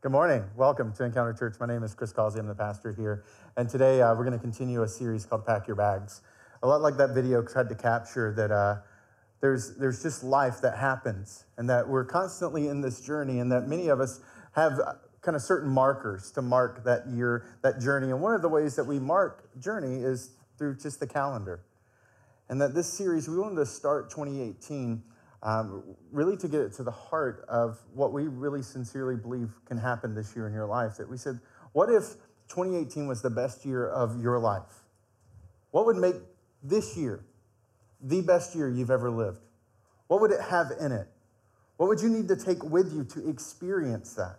Good morning. Welcome to Encounter Church. My name is Chris Causey. I'm the pastor here. And today uh, we're going to continue a series called Pack Your Bags. A lot like that video tried to capture that uh, there's, there's just life that happens and that we're constantly in this journey and that many of us have uh, kind of certain markers to mark that year, that journey. And one of the ways that we mark journey is through just the calendar. And that this series, we wanted to start 2018 um, really to get to the heart of what we really sincerely believe can happen this year in your life. That we said, what if 2018 was the best year of your life? What would make this year the best year you've ever lived? What would it have in it? What would you need to take with you to experience that?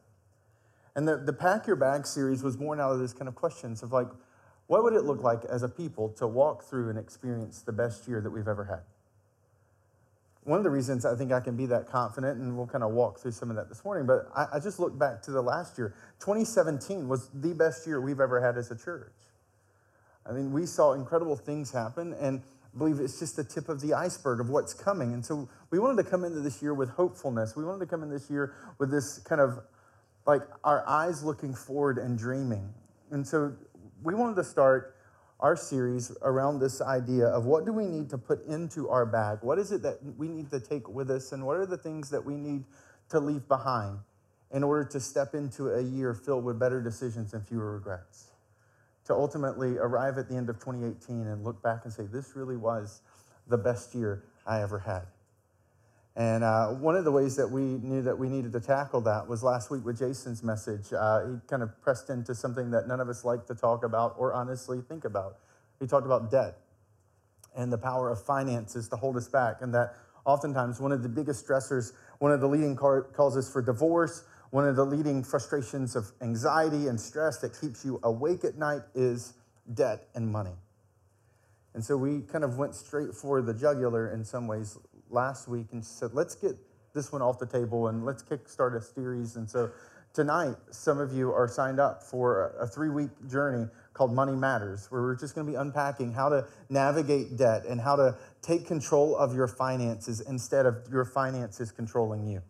And the, the Pack Your Bag series was born out of this kind of questions of like, what would it look like as a people to walk through and experience the best year that we've ever had? One of the reasons I think I can be that confident, and we'll kind of walk through some of that this morning, but I, I just look back to the last year. 2017 was the best year we've ever had as a church. I mean, we saw incredible things happen, and I believe it's just the tip of the iceberg of what's coming. And so we wanted to come into this year with hopefulness. We wanted to come in this year with this kind of like our eyes looking forward and dreaming. And so we wanted to start our series around this idea of what do we need to put into our bag? What is it that we need to take with us? And what are the things that we need to leave behind in order to step into a year filled with better decisions and fewer regrets? To ultimately arrive at the end of 2018 and look back and say, this really was the best year I ever had. And uh, one of the ways that we knew that we needed to tackle that was last week with Jason's message. Uh, he kind of pressed into something that none of us like to talk about or honestly think about. He talked about debt and the power of finances to hold us back, and that oftentimes one of the biggest stressors, one of the leading causes for divorce, one of the leading frustrations of anxiety and stress that keeps you awake at night is debt and money. And so we kind of went straight for the jugular in some ways last week and said, let's get this one off the table and let's kickstart a series. And so tonight, some of you are signed up for a three week journey called Money Matters, where we're just going to be unpacking how to navigate debt and how to take control of your finances instead of your finances controlling you.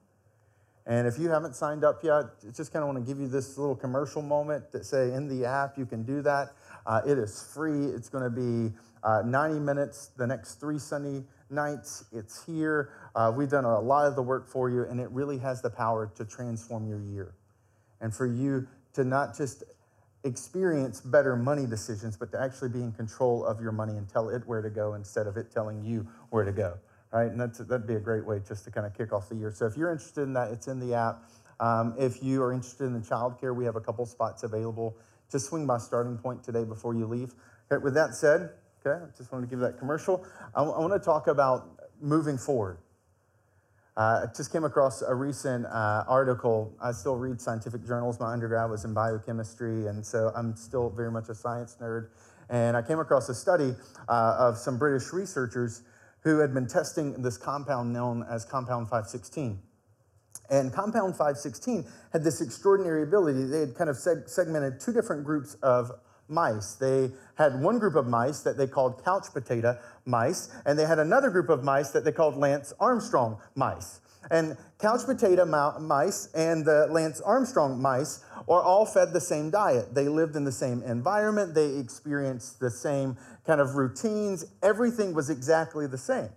And if you haven't signed up yet, just kind of want to give you this little commercial moment that say in the app you can do that. Uh, it is free. It's going to be uh, 90 minutes the next three Sunday nights. It's here. Uh, we've done a lot of the work for you, and it really has the power to transform your year. And for you to not just experience better money decisions, but to actually be in control of your money and tell it where to go instead of it telling you where to go. Right? And that's, that'd be a great way just to kind of kick off the year. So if you're interested in that, it's in the app. Um, if you are interested in the childcare, we have a couple spots available. Just swing by starting point today before you leave. Okay, with that said, Okay, I just wanted to give that commercial. I, want to talk about moving forward. Uh, I just came across a recent uh, article. I still read scientific journals. My undergrad was in biochemistry, and so I'm still very much a science nerd. And I came across a study uh, of some British researchers who had been testing this compound known as compound 516. And compound 516 had this extraordinary ability. They had kind of seg- segmented two different groups of mice. They had one group of mice that they called couch potato mice, and they had another group of mice that they called Lance Armstrong mice. And couch potato mice and the Lance Armstrong mice are all fed the same diet. They lived in the same environment, they experienced the same kind of routines. Everything was exactly the same.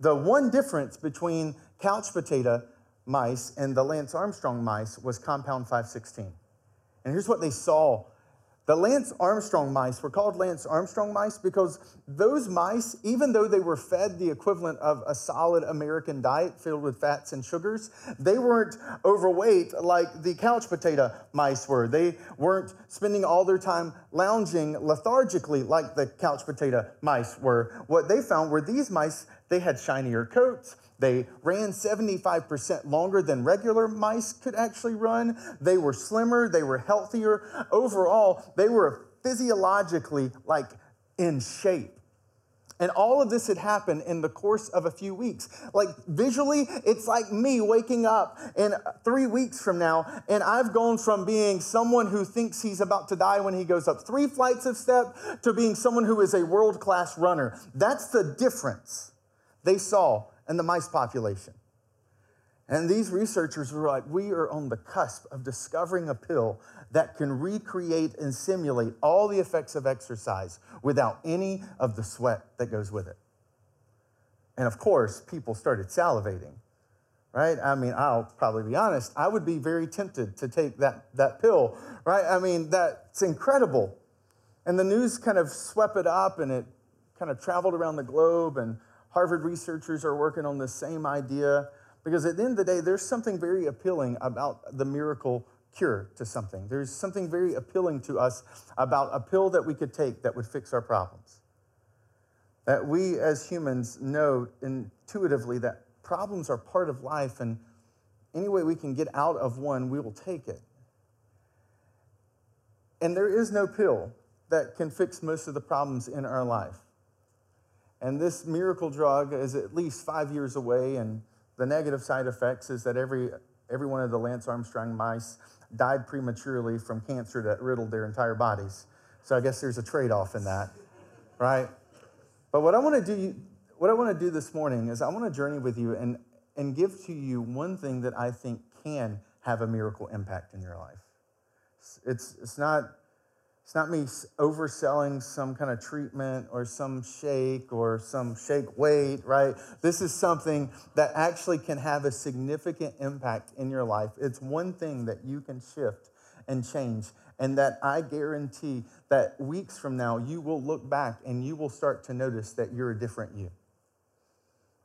The one difference between couch potato mice and the Lance Armstrong mice was compound 516. And here's what they saw the Lance Armstrong mice were called Lance Armstrong mice because those mice, even though they were fed the equivalent of a solid American diet filled with fats and sugars, they weren't overweight like the couch potato mice were. They weren't spending all their time lounging lethargically like the couch potato mice were. What they found were these mice, they had shinier coats, they ran 75% longer than regular mice could actually run. They were slimmer, they were healthier. Overall, they were physiologically like in shape. And all of this had happened in the course of a few weeks. Like visually, it's like me waking up in three weeks from now, and I've gone from being someone who thinks he's about to die when he goes up three flights of steps to being someone who is a world class runner. That's the difference they saw and the mice population. And these researchers were like, we are on the cusp of discovering a pill that can recreate and simulate all the effects of exercise without any of the sweat that goes with it. And of course, people started salivating, right? I mean, I'll probably be honest, I would be very tempted to take that, that pill, right? I mean, that's incredible. And the news kind of swept it up and it kind of traveled around the globe, and Harvard researchers are working on the same idea because at the end of the day, there's something very appealing about the miracle cure to something. There's something very appealing to us about a pill that we could take that would fix our problems. That we as humans know intuitively that problems are part of life, and any way we can get out of one, we will take it. And there is no pill that can fix most of the problems in our life. And this miracle drug is at least five years away, and the negative side effects is that every, every one of the Lance Armstrong mice died prematurely from cancer that riddled their entire bodies. So I guess there's a trade off in that, right? But what I want to do, what I want to do this morning is I want to journey with you and, and give to you one thing that I think can have a miracle impact in your life. It's, it's not it's not me overselling some kind of treatment or some shake or some shake weight, right? This is something that actually can have a significant impact in your life. It's one thing that you can shift and change, and that I guarantee that weeks from now, you will look back and you will start to notice that you're a different you.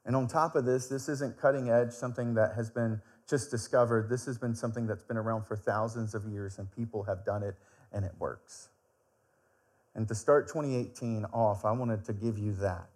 And on top of this, this isn't cutting edge, something that has been just discovered. This has been something that's been around for thousands of years, and people have done it and it works. And to start 2018 off, I wanted to give you that.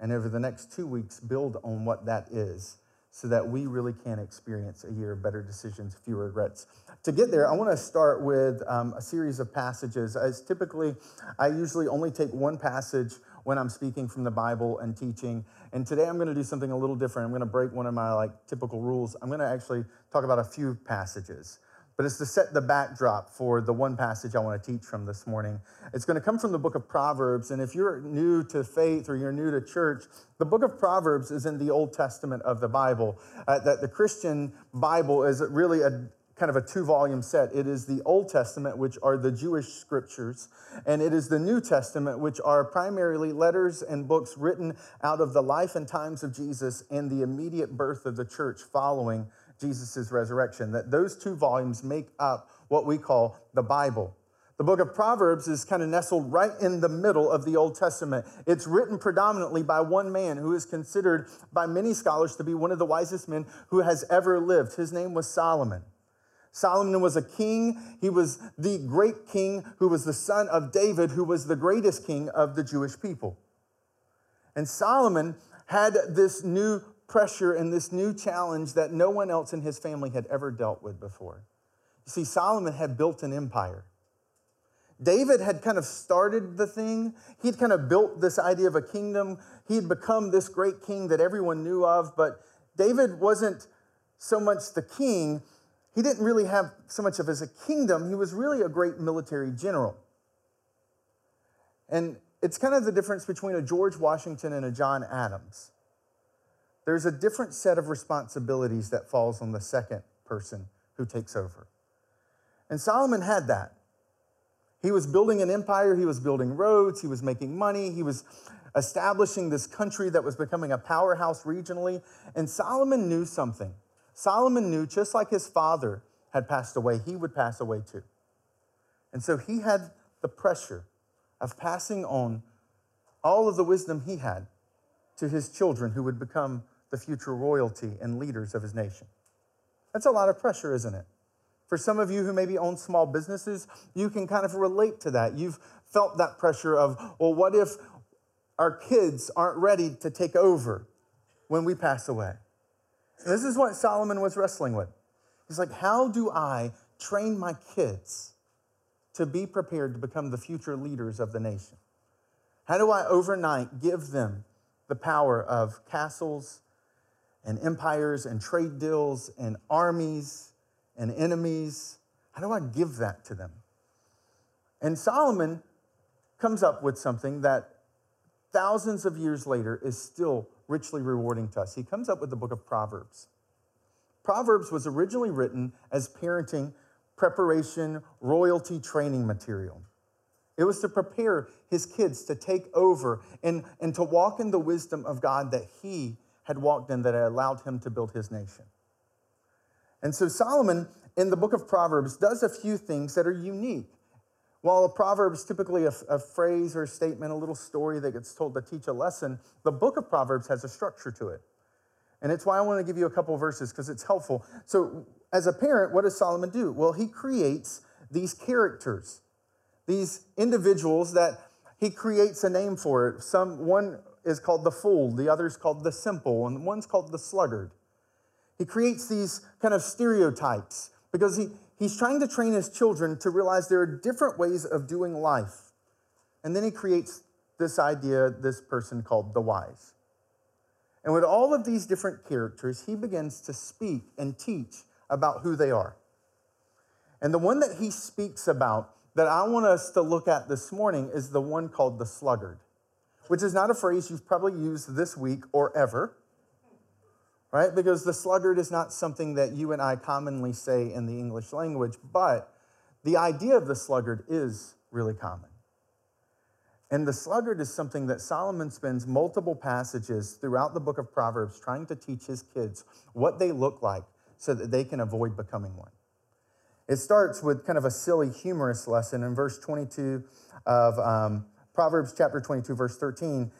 And over the next two weeks, build on what that is so that we really can experience a year of better decisions, fewer regrets. To get there, I want to start with um, a series of passages. As typically, I usually only take one passage when I'm speaking from the Bible and teaching. And today I'm going to do something a little different. I'm going to break one of my like typical rules. I'm going to actually talk about a few passages but it's to set the backdrop for the one passage I want to teach from this morning. It's going to come from the book of Proverbs. And if you're new to faith or you're new to church, the book of Proverbs is in the Old Testament of the Bible. Uh, that the Christian Bible is really a kind of a two volume set. It is the Old Testament, which are the Jewish scriptures, and it is the New Testament, which are primarily letters and books written out of the life and times of Jesus and the immediate birth of the church following Jesus' resurrection, that those two volumes make up what we call the Bible. The book of Proverbs is kind of nestled right in the middle of the Old Testament. It's written predominantly by one man who is considered by many scholars to be one of the wisest men who has ever lived. His name was Solomon. Solomon was a king. He was the great king who was the son of David, who was the greatest king of the Jewish people. And Solomon had this new pressure and this new challenge that no one else in his family had ever dealt with before. You see, Solomon had built an empire. David had kind of started the thing. He'd kind of built this idea of a kingdom. He'd become this great king that everyone knew of, but David wasn't so much the king. He didn't really have so much of as a kingdom. He was really a great military general. And it's kind of the difference between a George Washington and a John Adams there's a different set of responsibilities that falls on the second person who takes over. And Solomon had that. He was building an empire, he was building roads, he was making money, he was establishing this country that was becoming a powerhouse regionally. And Solomon knew something. Solomon knew, just like his father had passed away, he would pass away too. And so he had the pressure of passing on all of the wisdom he had to his children who would become the future royalty and leaders of his nation. That's a lot of pressure, isn't it? For some of you who maybe own small businesses, you can kind of relate to that. You've felt that pressure of, well, what if our kids aren't ready to take over when we pass away? this is what Solomon was wrestling with. He's like, how do I train my kids to be prepared to become the future leaders of the nation? How do I overnight give them the power of castles and empires and trade deals and armies and enemies. How do I give that to them? And Solomon comes up with something that thousands of years later is still richly rewarding to us. He comes up with the book of Proverbs. Proverbs was originally written as parenting, preparation, royalty training material. It was to prepare his kids to take over and, and to walk in the wisdom of God that he had walked in that had allowed him to build his nation. And so Solomon in the book of Proverbs does a few things that are unique. While a proverb is typically a, a, phrase or a statement, a little story that gets told to teach a lesson, the book of Proverbs has a structure to it. And it's why I want to give you a couple verses because it's helpful. So, as a parent, what does Solomon do? Well, he creates these characters, these individuals that he creates a name for. Some one is called the fool, the other is called the simple, and one's called the sluggard. He creates these kind of stereotypes because he, he's trying to train his children to realize there are different ways of doing life. And then he creates this idea, this person called the wise. And with all of these different characters, he begins to speak and teach about who they are. And the one that he speaks about that I want us to look at this morning is the one called the sluggard, which is not a phrase you've probably used this week or ever right? Because the sluggard is not something that you and I commonly say in the English language, but the idea of the sluggard is really common. And the sluggard is something that Solomon spends multiple passages throughout the book of Proverbs trying to teach his kids what they look like so that they can avoid becoming one. It starts with kind of a silly, humorous lesson in verse 22 of um, Proverbs chapter 22, verse 13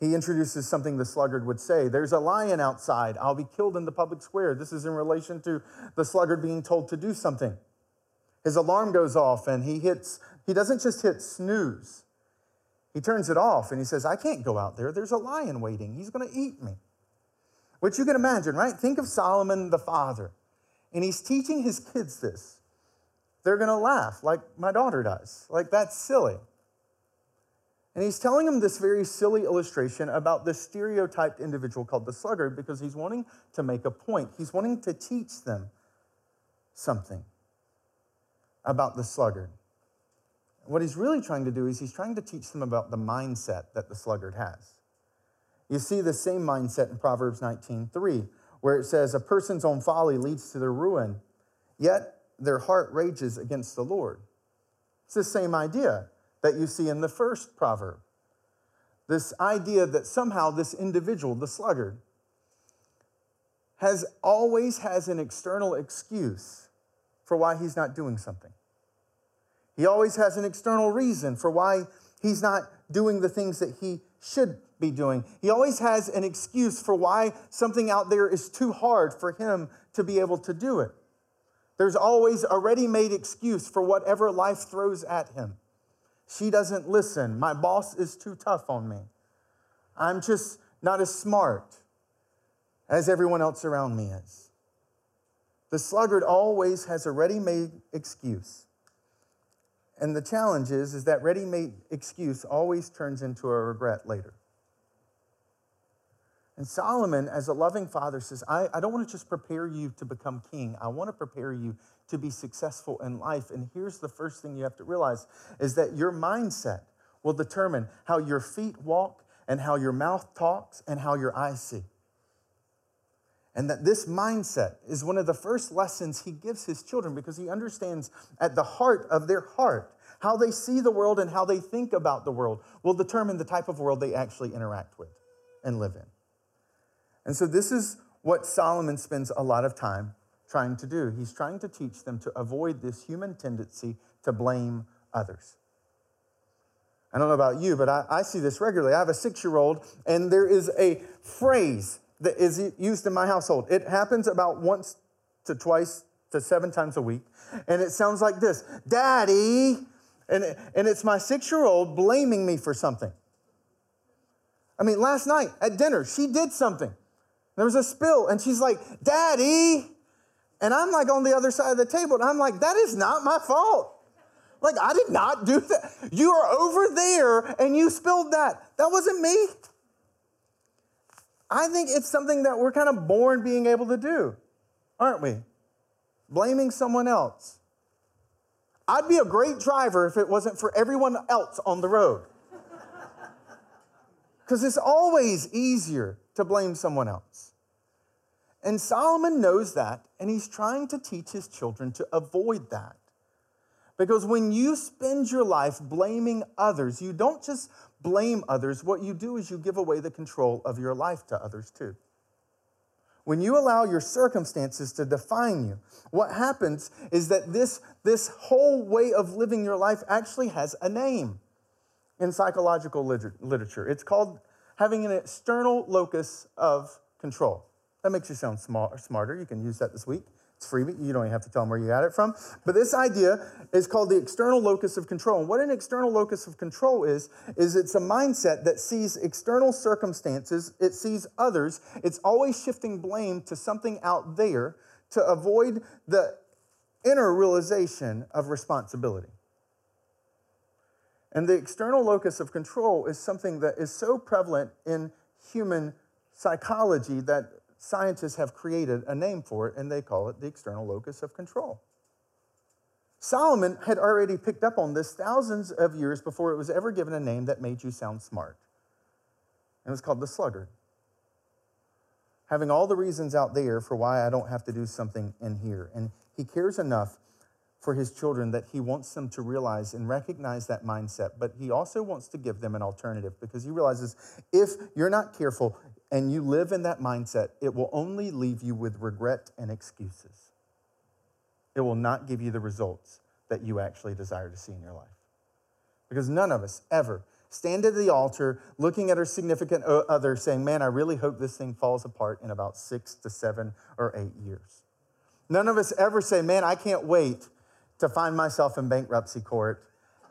he introduces something the sluggard would say There's a lion outside. I'll be killed in the public square. This is in relation to the sluggard being told to do something. His alarm goes off and he hits, he doesn't just hit snooze, he turns it off and he says, I can't go out there. There's a lion waiting. He's going to eat me. Which you can imagine, right? Think of Solomon the father. And he's teaching his kids this. They're going to laugh like my daughter does. Like, that's silly. And he's telling him this very silly illustration about this stereotyped individual called the sluggard because he's wanting to make a point. He's wanting to teach them something about the sluggard. What he's really trying to do is he's trying to teach them about the mindset that the sluggard has. You see the same mindset in Proverbs 19:3, where it says, A person's own folly leads to their ruin, yet their heart rages against the Lord. It's the same idea that you see in the first proverb. This idea that somehow this individual, the sluggard, has always has an external excuse for why he's not doing something. He always has an external reason for why he's not doing the things that he should be doing. He always has an excuse for why something out there is too hard for him to be able to do it. There's always a ready made excuse for whatever life throws at him. She doesn't listen. My boss is too tough on me. I'm just not as smart as everyone else around me is. The sluggard always has a ready made excuse. And the challenge is, is that ready made excuse always turns into a regret later. And Solomon, as a loving father, says, I, I don't want to just prepare you to become king. I want to prepare you to be successful in life. And here's the first thing you have to realize is that your mindset will determine how your feet walk and how your mouth talks and how your eyes see. And that this mindset is one of the first lessons he gives his children because he understands at the heart of their heart how they see the world and how they think about the world will determine the type of world they actually interact with and live in. And so, this is what Solomon spends a lot of time trying to do. He's trying to teach them to avoid this human tendency to blame others. I don't know about you, but I, I see this regularly. I have a six year old, and there is a phrase that is used in my household. It happens about once to twice to seven times a week, and it sounds like this Daddy, and, and it's my six year old blaming me for something. I mean, last night at dinner, she did something. There was a spill, and she's like, Daddy, and I'm like on the other side of the table, and I'm like, that is not my fault. Like, I did not do that. You are over there and you spilled that. That wasn't me. I think it's something that we're kind of born being able to do, aren't we? Blaming someone else. I'd be a great driver if it wasn't for everyone else on the road. Because it's always easier to blame someone else. And Solomon knows that, and he's trying to teach his children to avoid that. Because when you spend your life blaming others, you don't just blame others. What you do is you give away the control of your life to others too. When you allow your circumstances to define you, what happens is that this, this whole way of living your life actually has a name in psychological liter- literature. It's called having an external locus of control. That makes you sound smart, smarter. You can use that this week. It's free, but you don't even have to tell them where you got it from. But this idea is called the external locus of control. And what an external locus of control is, is it's a mindset that sees external circumstances, it sees others, it's always shifting blame to something out there to avoid the inner realization of responsibility. And the external locus of control is something that is so prevalent in human psychology that scientists have created a name for it, and they call it the external locus of control. Solomon had already picked up on this thousands of years before it was ever given a name that made you sound smart. And it was called the sluggard. Having all the reasons out there for why I don't have to do something in here. And he cares enough for his children that he wants them to realize and recognize that mindset, but he also wants to give them an alternative because he realizes if you're not careful, and you live in that mindset, it will only leave you with regret and excuses. It will not give you the results that you actually desire to see in your life. Because none of us ever stand at the altar looking at our significant other saying, Man, I really hope this thing falls apart in about six to seven or eight years. None of us ever say, Man, I can't wait to find myself in bankruptcy court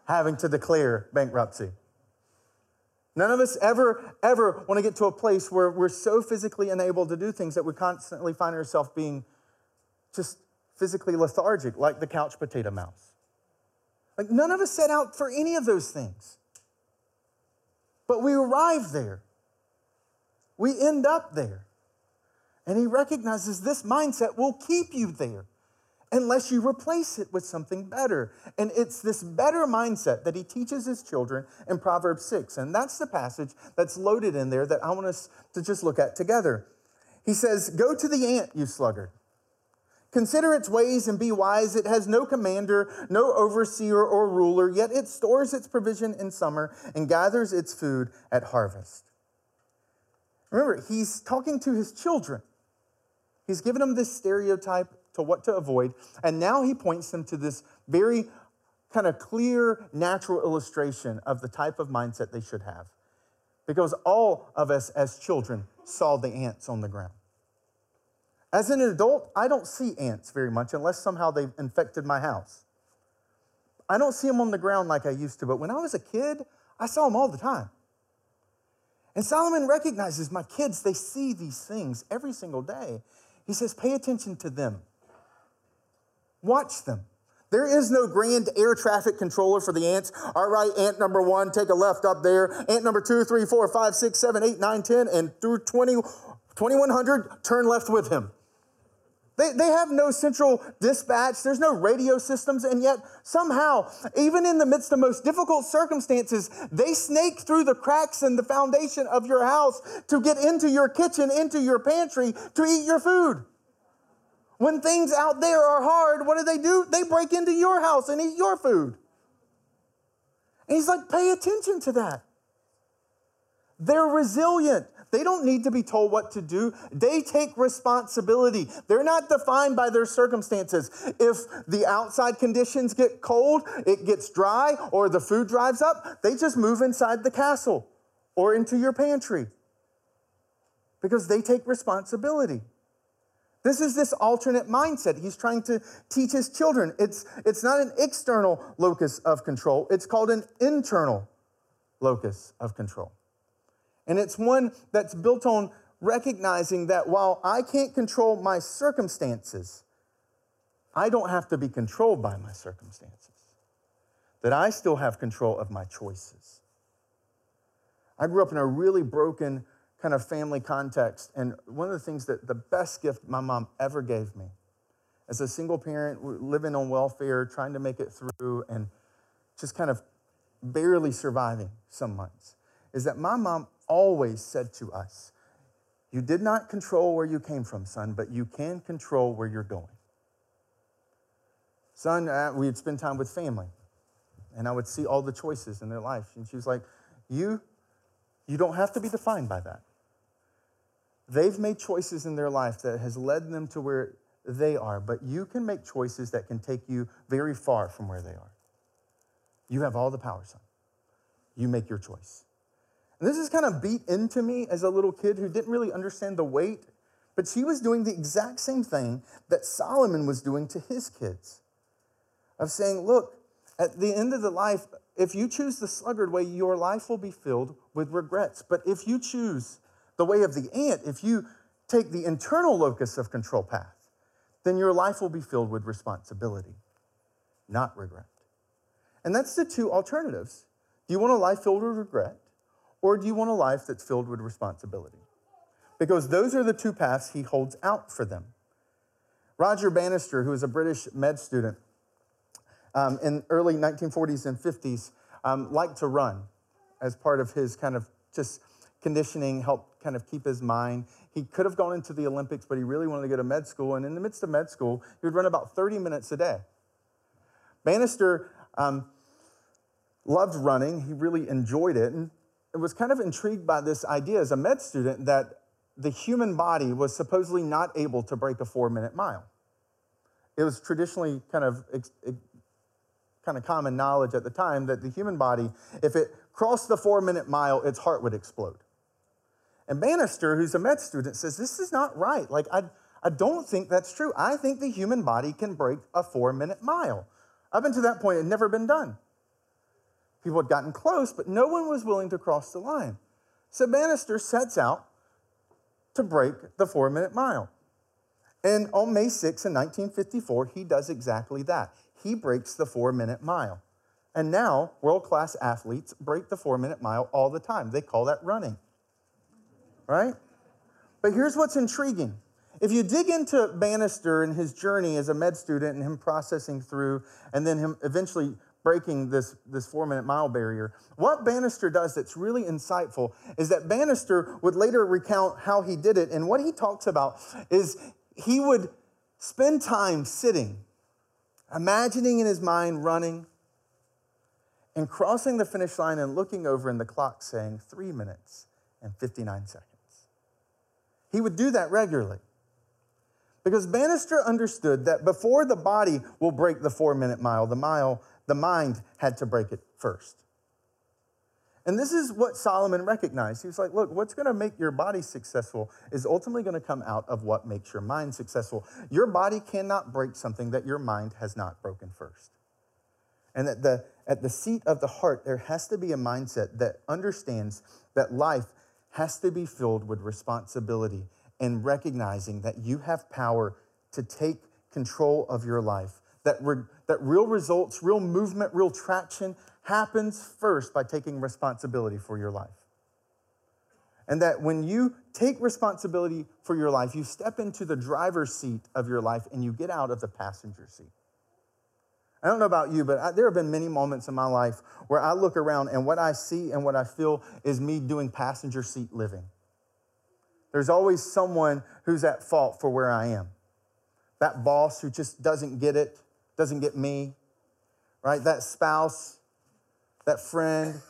having to declare bankruptcy. None of us ever, ever want to get to a place where we're so physically unable to do things that we constantly find ourselves being just physically lethargic, like the couch potato mouse. Like, none of us set out for any of those things. But we arrive there. We end up there. And he recognizes this mindset will keep you there unless you replace it with something better. And it's this better mindset that he teaches his children in Proverbs 6. And that's the passage that's loaded in there that I want us to just look at together. He says, Go to the ant, you sluggard. Consider its ways and be wise. It has no commander, no overseer or ruler, yet it stores its provision in summer and gathers its food at harvest. Remember, he's talking to his children. He's given them this stereotype to what to avoid. And now he points them to this very kind of clear, natural illustration of the type of mindset they should have. Because all of us as children saw the ants on the ground. As an adult, I don't see ants very much unless somehow they've infected my house. I don't see them on the ground like I used to, but when I was a kid, I saw them all the time. And Solomon recognizes my kids, they see these things every single day. He says, pay attention to them. Watch them. There is no grand air traffic controller for the ants. All right, ant number one, take a left up there. Ant number two, three, four, five, six, seven, eight, nine, ten, and through 20, 2100, turn left with him. They, they have no central dispatch, there's no radio systems, and yet somehow, even in the midst of most difficult circumstances, they snake through the cracks in the foundation of your house to get into your kitchen, into your pantry, to eat your food. When things out there are hard, what do they do? They break into your house and eat your food. And he's like, pay attention to that. They're resilient. They don't need to be told what to do. They take responsibility. They're not defined by their circumstances. If the outside conditions get cold, it gets dry, or the food dries up, they just move inside the castle or into your pantry because they take responsibility. This is this alternate mindset he's trying to teach his children. It's, it's not an external locus of control, it's called an internal locus of control. And it's one that's built on recognizing that while I can't control my circumstances, I don't have to be controlled by my circumstances, that I still have control of my choices. I grew up in a really broken kind of family context. And one of the things that the best gift my mom ever gave me as a single parent, living on welfare, trying to make it through, and just kind of barely surviving some months, is that my mom always said to us, You did not control where you came from, son, but you can control where you're going. Son, uh, we'd spend time with family, and I would see all the choices in their life. And she was like, You, you don't have to be defined by that. They've made choices in their life that has led them to where they are, but you can make choices that can take you very far from where they are. You have all the power, son. You make your choice. And this is kind of beat into me as a little kid who didn't really understand the weight, but she was doing the exact same thing that Solomon was doing to his kids of saying, look, at the end of the life, if you choose the sluggard way, your life will be filled with regrets. But if you choose the way of the ant, if you take the internal locus of control path, then your life will be filled with responsibility, not regret. And that's the two alternatives. Do you want a life filled with regret? Or do you want a life that's filled with responsibility? Because those are the two paths he holds out for them. Roger Bannister, who was a British med student um, in early 1940s and 50s, um, liked to run as part of his kind of just conditioning, helped kind of keep his mind. He could have gone into the Olympics, but he really wanted to go to med school. And in the midst of med school, he would run about 30 minutes a day. Bannister um, loved running, he really enjoyed it. And was kind of intrigued by this idea as a med student that the human body was supposedly not able to break a four minute mile. It was traditionally kind of, kind of common knowledge at the time that the human body, if it crossed the four minute mile, its heart would explode. And Bannister, who's a med student, says, This is not right. Like, I, I don't think that's true. I think the human body can break a four minute mile. Up until that point, it had never been done. People had gotten close, but no one was willing to cross the line. So Bannister sets out to break the four minute mile. And on May 6 in 1954, he does exactly that. He breaks the four minute mile. And now, world class athletes break the four minute mile all the time. They call that running. Right? But here's what's intriguing. If you dig into Bannister and his journey as a med student and him processing through, and then him eventually breaking this, this four minute mile barrier. What Bannister does that's really insightful is that Bannister would later recount how he did it. And what he talks about is he would spend time sitting, imagining in his mind running, and crossing the finish line and looking over in the clock saying three minutes and 59 seconds. He would do that regularly. Because Bannister understood that before the body will break the four minute mile, the mile the mind had to break it first. And this is what Solomon recognized. He was like, look, what's going to make your body successful is ultimately going to come out of what makes your mind successful. Your body cannot break something that your mind has not broken first. And at the, at the seat of the heart, there has to be a mindset that understands that life has to be filled with responsibility and recognizing that you have power to take control of your life that, re- that real results, real movement, real traction happens first by taking responsibility for your life. And that when you take responsibility for your life, you step into the driver's seat of your life and you get out of the passenger seat. I don't know about you, but I, there have been many moments in my life where I look around and what I see and what I feel is me doing passenger seat living. There's always someone who's at fault for where I am. That boss who just doesn't get it, doesn't get me, right? That spouse, that friend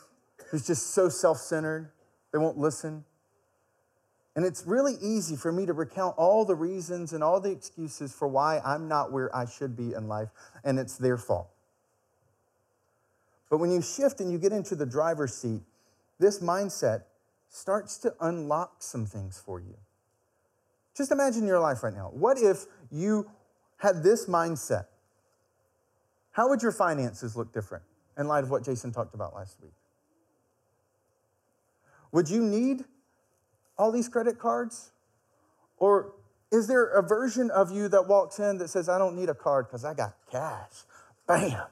who's just so self centered, they won't listen. And it's really easy for me to recount all the reasons and all the excuses for why I'm not where I should be in life, and it's their fault. But when you shift and you get into the driver's seat, this mindset starts to unlock some things for you. Just imagine your life right now. What if you had this mindset how would your finances look different in light of what Jason talked about last week? Would you need all these credit cards? Or is there a version of you that walks in that says, I don't need a card because I got cash? Bam.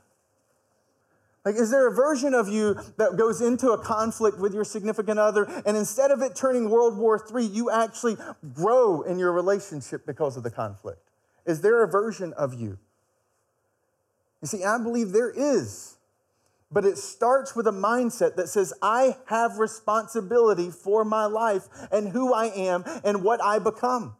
Like, is there a version of you that goes into a conflict with your significant other, and instead of it turning World War III, you actually grow in your relationship because of the conflict? Is there a version of you you see, I believe there is. But it starts with a mindset that says, I have responsibility for my life and who I am and what I become.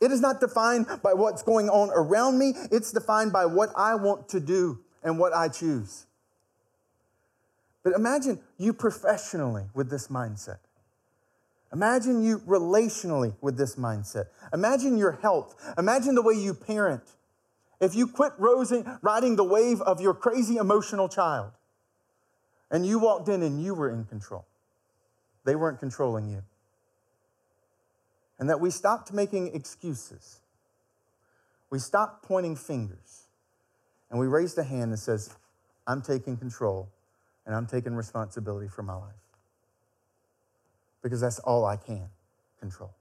It is not defined by what's going on around me, it's defined by what I want to do and what I choose. But imagine you professionally with this mindset. Imagine you relationally with this mindset. Imagine your health. Imagine the way you parent. If you quit riding the wave of your crazy emotional child and you walked in and you were in control, they weren't controlling you. And that we stopped making excuses. We stopped pointing fingers. And we raised a hand that says, I'm taking control and I'm taking responsibility for my life. Because that's all I can control.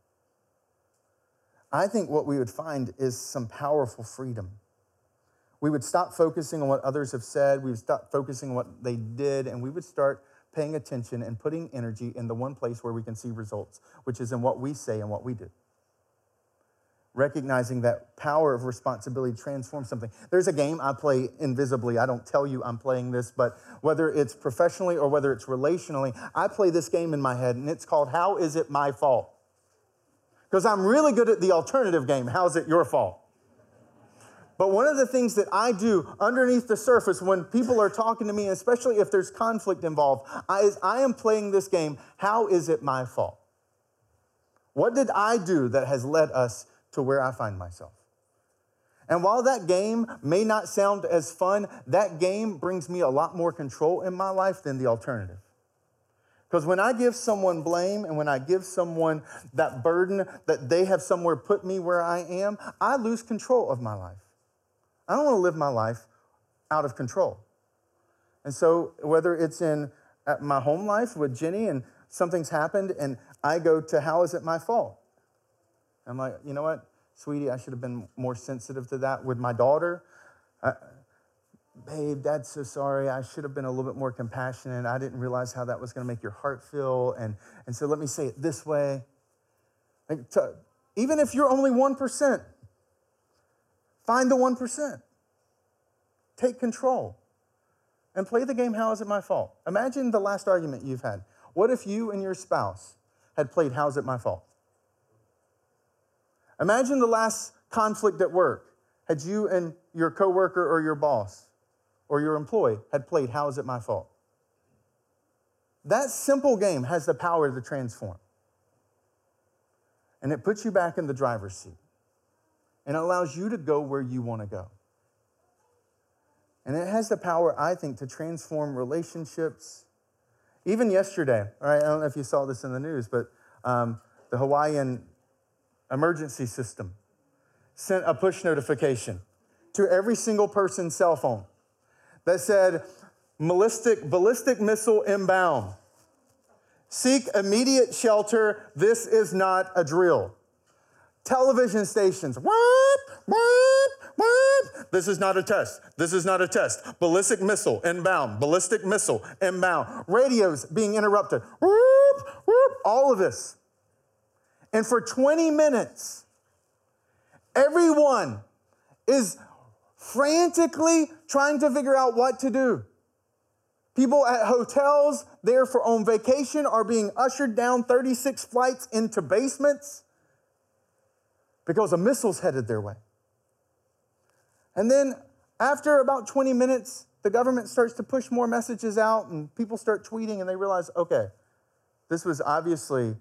I think what we would find is some powerful freedom. We would stop focusing on what others have said, we would stop focusing on what they did, and we would start paying attention and putting energy in the one place where we can see results, which is in what we say and what we do recognizing that power of responsibility transforms something. There's a game I play invisibly. I don't tell you I'm playing this, but whether it's professionally or whether it's relationally, I play this game in my head, and it's called How Is It My Fault? Because I'm really good at the alternative game, How Is It Your Fault? But one of the things that I do underneath the surface when people are talking to me, especially if there's conflict involved, I, is I am playing this game, How Is It My Fault? What did I do that has led us to where I find myself. And while that game may not sound as fun, that game brings me a lot more control in my life than the alternative. Because when I give someone blame and when I give someone that burden that they have somewhere put me where I am, I lose control of my life. I don't want to live my life out of control. And so, whether it's in my home life with Jenny and something's happened and I go to, how is it my fault? I'm like, you know what, sweetie, I should have been more sensitive to that with my daughter. I, Babe, dad's so sorry. I should have been a little bit more compassionate. I didn't realize how that was going to make your heart feel. And, and so let me say it this way. Like to, even if you're only 1%, find the 1%. Take control and play the game, How is it my fault? Imagine the last argument you've had. What if you and your spouse had played, How's it my fault? Imagine the last conflict at work had you and your coworker or your boss or your employee had played How is it my fault? That simple game has the power to transform. And it puts you back in the driver's seat. And it allows you to go where you want to go. And it has the power, I think, to transform relationships. Even yesterday, all right, I don't know if you saw this in the news, but um, the Hawaiian emergency system sent a push notification to every single person's cell phone that said, ballistic, ballistic missile inbound. Seek immediate shelter. This is not a drill. Television stations, what, what, what? This is not a test. This is not a test. Ballistic missile inbound. Ballistic missile inbound. Radios being interrupted. Whoop, whoop, all of this. And for 20 minutes, everyone is frantically trying to figure out what to do. People at hotels there for on vacation are being ushered down 36 flights into basements because a missile's headed their way. And then after about 20 minutes, the government starts to push more messages out and people start tweeting and they realize, okay, this was obviously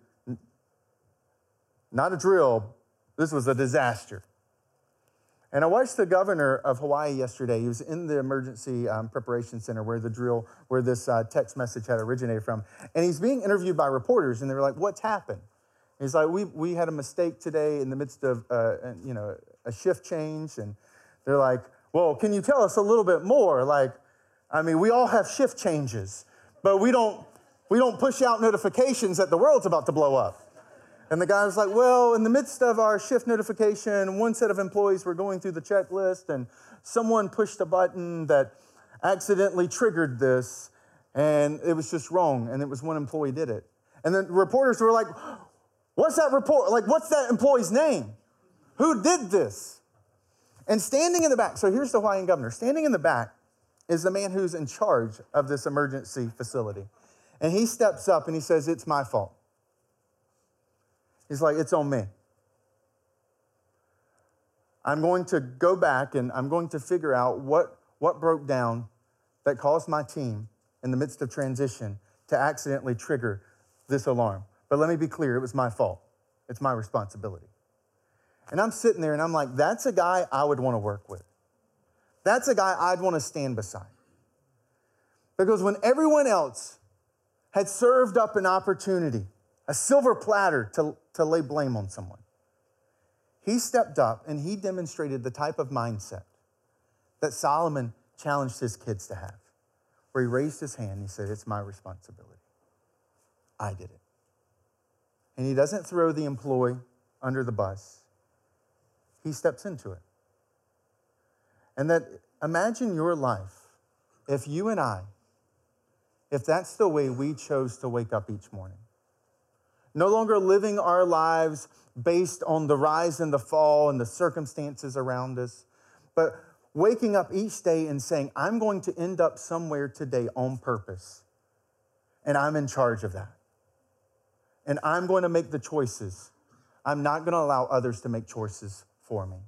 not a drill. This was a disaster. And I watched the governor of Hawaii yesterday. He was in the emergency um, preparation center where the drill, where this uh, text message had originated from. And he's being interviewed by reporters, and they were like, What's happened? He's like, we, we had a mistake today in the midst of uh, you know, a shift change. And they're like, Well, can you tell us a little bit more? Like, I mean, we all have shift changes, but we don't, we don't push out notifications that the world's about to blow up. And the guy was like, Well, in the midst of our shift notification, one set of employees were going through the checklist, and someone pushed a button that accidentally triggered this, and it was just wrong, and it was one employee did it. And then reporters were like, What's that report? Like, what's that employee's name? Who did this? And standing in the back, so here's the Hawaiian governor, standing in the back is the man who's in charge of this emergency facility. And he steps up and he says, It's my fault. He's like, It's on me. I'm going to go back and I'm going to figure out what, what broke down that caused my team in the midst of transition to accidentally trigger this alarm. But let me be clear it was my fault, it's my responsibility. And I'm sitting there and I'm like, that's a guy I would want to work with. That's a guy I'd want to stand beside. Because when everyone else had served up an opportunity, a silver platter to, to lay blame on someone, he stepped up and he demonstrated the type of mindset that Solomon challenged his kids to have, where he raised his hand and he said, It's my responsibility. I did it. And he doesn't throw the employee under the bus, he steps into it. And that imagine your life if you and I, if that's the way we chose to wake up each morning. No longer living our lives based on the rise and the fall and the circumstances around us, but waking up each day and saying, I'm going to end up somewhere today on purpose, and I'm in charge of that. And I'm going to make the choices. I'm not going to allow others to make choices for me.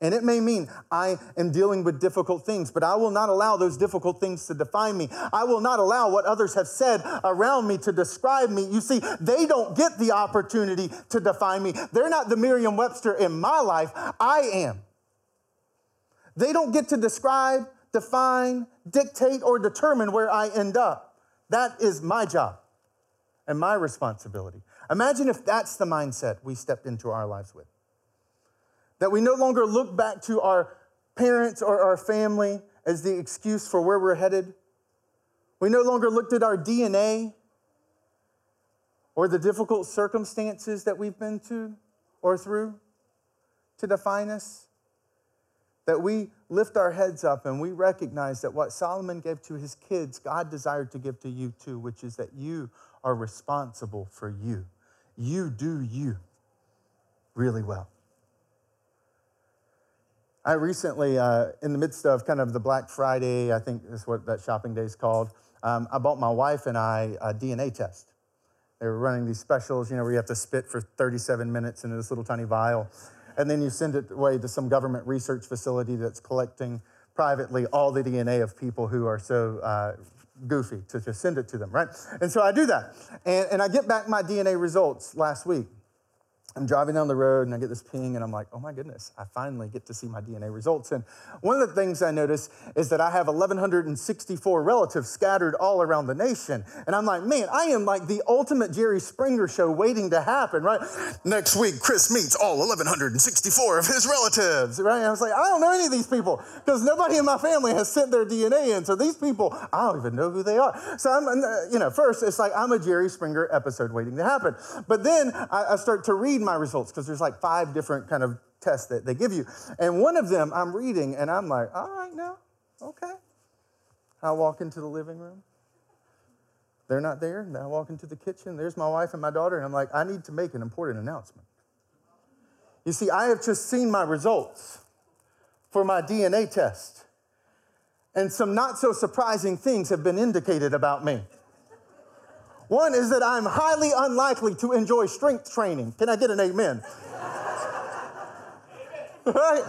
And it may mean I am dealing with difficult things, but I will not allow those difficult things to define me. I will not allow what others have said around me to describe me. You see, they don't get the opportunity to define me. They're not the Merriam Webster in my life. I am. They don't get to describe, define, dictate, or determine where I end up. That is my job and my responsibility. Imagine if that's the mindset we stepped into our lives with. That we no longer look back to our parents or our family as the excuse for where we're headed. We no longer looked at our DNA or the difficult circumstances that we've been to or through to define us. That we lift our heads up and we recognize that what Solomon gave to his kids, God desired to give to you too, which is that you are responsible for you. You do you really well. I recently, uh, in the midst of kind of the Black Friday, I think is what that shopping day is called, um, I bought my wife and I a DNA test. They were running these specials, you know, where you have to spit for 37 minutes in this little tiny vial. And then you send it away to some government research facility that's collecting privately all the DNA of people who are so uh, goofy to just send it to them, right? And so I do that. And, and I get back my DNA results last week. I'm driving down the road and I get this ping and I'm like, oh my goodness, I finally get to see my DNA results. And one of the things I notice is that I have 1,164 relatives scattered all around the nation. And I'm like, man, I am like the ultimate Jerry Springer show waiting to happen, right? Next week, Chris meets all 1,164 of his relatives, right? And I was like, I don't know any of these people because nobody in my family has sent their DNA in. So these people, I don't even know who they are. So I'm, uh, you know, first, it's like I'm a Jerry Springer episode waiting to happen. But then I, I start to read my results because there's like five different kind of tests that they give you. And one of them I'm reading and I'm like, all right now, okay. I walk into the living room. They're not there. And I walk into the kitchen. There's my wife and my daughter. And I'm like, I need to make an important announcement. You see, I have just seen my results for my DNA test. And some not so surprising things have been indicated about me. One is that I'm highly unlikely to enjoy strength training. Can I get an amen? right?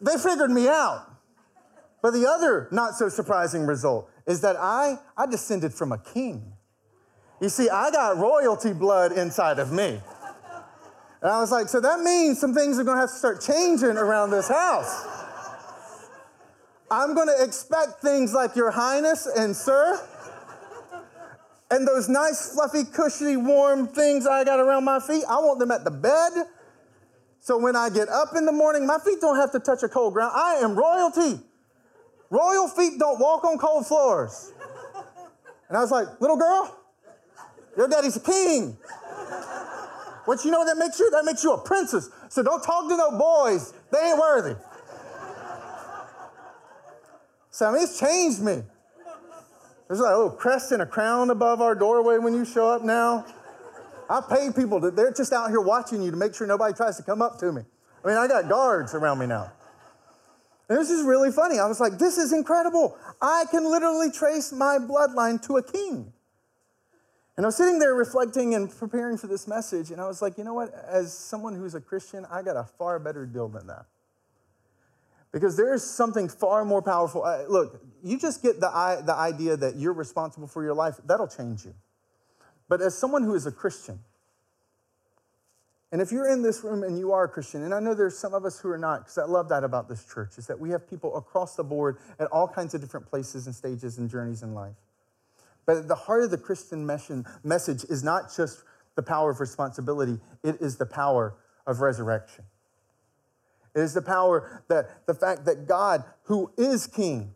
They figured me out. But the other not so surprising result is that I, I descended from a king. You see, I got royalty blood inside of me. And I was like, so that means some things are gonna have to start changing around this house. I'm gonna expect things like Your Highness and Sir and those nice, fluffy, cushy, warm things I got around my feet, I want them at the bed. So when I get up in the morning, my feet don't have to touch a cold ground. I am royalty. Royal feet don't walk on cold floors. And I was like, little girl, your daddy's a king. What you know that makes you? That makes you a princess. So don't talk to no boys. They ain't worthy. So I mean, it's changed me. There's like a little crest and a crown above our doorway when you show up now. I pay people to, they're just out here watching you to make sure nobody tries to come up to me. I mean, I got guards around me now. And this is really funny. I was like, this is incredible. I can literally trace my bloodline to a king. And I was sitting there reflecting and preparing for this message, and I was like, you know what? As someone who's a Christian, I got a far better deal than that. Because there is something far more powerful. Uh, look, you just get the, the idea that you're responsible for your life, that'll change you. But as someone who is a Christian, and if you're in this room and you are a Christian, and I know there's some of us who are not, because I love that about this church, is that we have people across the board at all kinds of different places and stages and journeys in life. But at the heart of the Christian message is not just the power of responsibility, it is the power of resurrection. It is the power that the fact that God, who is king,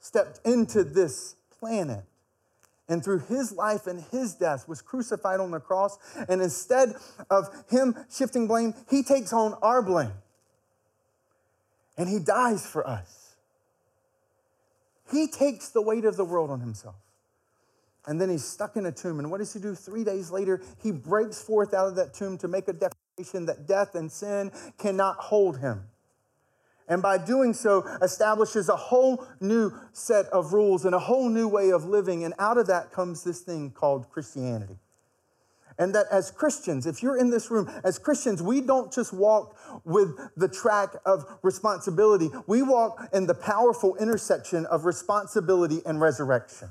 stepped into this planet and through his life and his death was crucified on the cross. And instead of him shifting blame, he takes on our blame. And he dies for us. He takes the weight of the world on himself. And then he's stuck in a tomb. And what does he do? Three days later, he breaks forth out of that tomb to make a declaration that death and sin cannot hold him. And by doing so, establishes a whole new set of rules and a whole new way of living. And out of that comes this thing called Christianity. And that as Christians, if you're in this room, as Christians, we don't just walk with the track of responsibility, we walk in the powerful intersection of responsibility and resurrection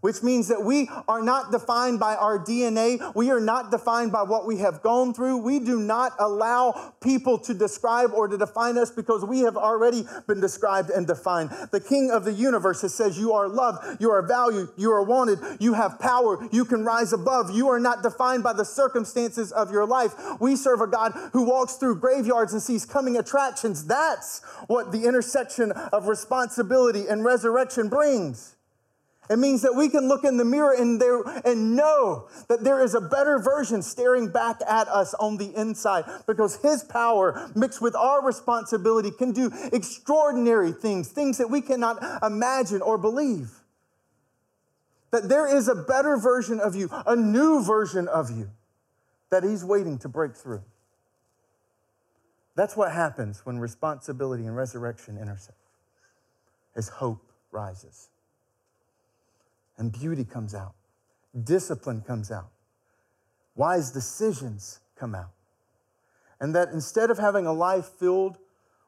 which means that we are not defined by our DNA. We are not defined by what we have gone through. We do not allow people to describe or to define us because we have already been described and defined. The King of the universe says, You are loved, you are valued, you are wanted, you have power, you can rise above. You are not defined by the circumstances of your life. We serve a God who walks through graveyards and sees coming attractions. That's what the intersection of responsibility and resurrection brings. It means that we can look in the mirror and, there, and know that there is a better version staring back at us on the inside because His power mixed with our responsibility can do extraordinary things, things that we cannot imagine or believe. That there is a better version of you, a new version of you that He's waiting to break through. That's what happens when responsibility and resurrection intersect, as hope rises and beauty comes out, discipline comes out, wise decisions come out. And that instead of having a life filled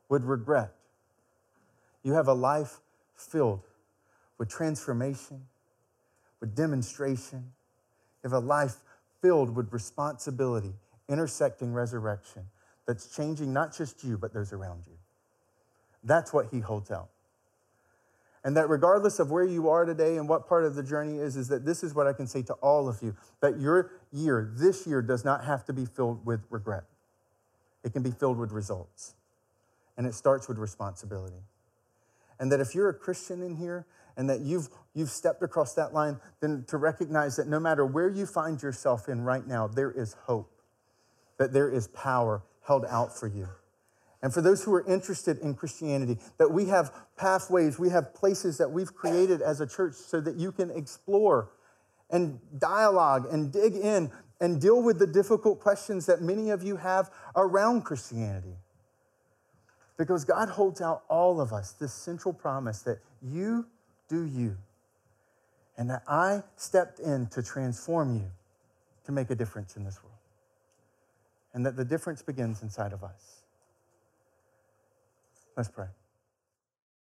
with regret, you have a life filled with transformation, with demonstration. You have a life filled with responsibility, intersecting resurrection that's changing not just you, but those around you. That's what he holds out. And that regardless of where you are today and what part of the journey is, is that this is what I can say to all of you that your year, this year, does not have to be filled with regret. It can be filled with results. And it starts with responsibility. And that if you're a Christian in here and that you've, you've stepped across that line, then to recognize that no matter where you find yourself in right now, there is hope, that there is power held out for you. And for those who are interested in Christianity, that we have pathways, we have places that we've created as a church so that you can explore and dialogue and dig in and deal with the difficult questions that many of you have around Christianity. Because God holds out all of us this central promise that you do you, and that I stepped in to transform you to make a difference in this world, and that the difference begins inside of us. Let's pray.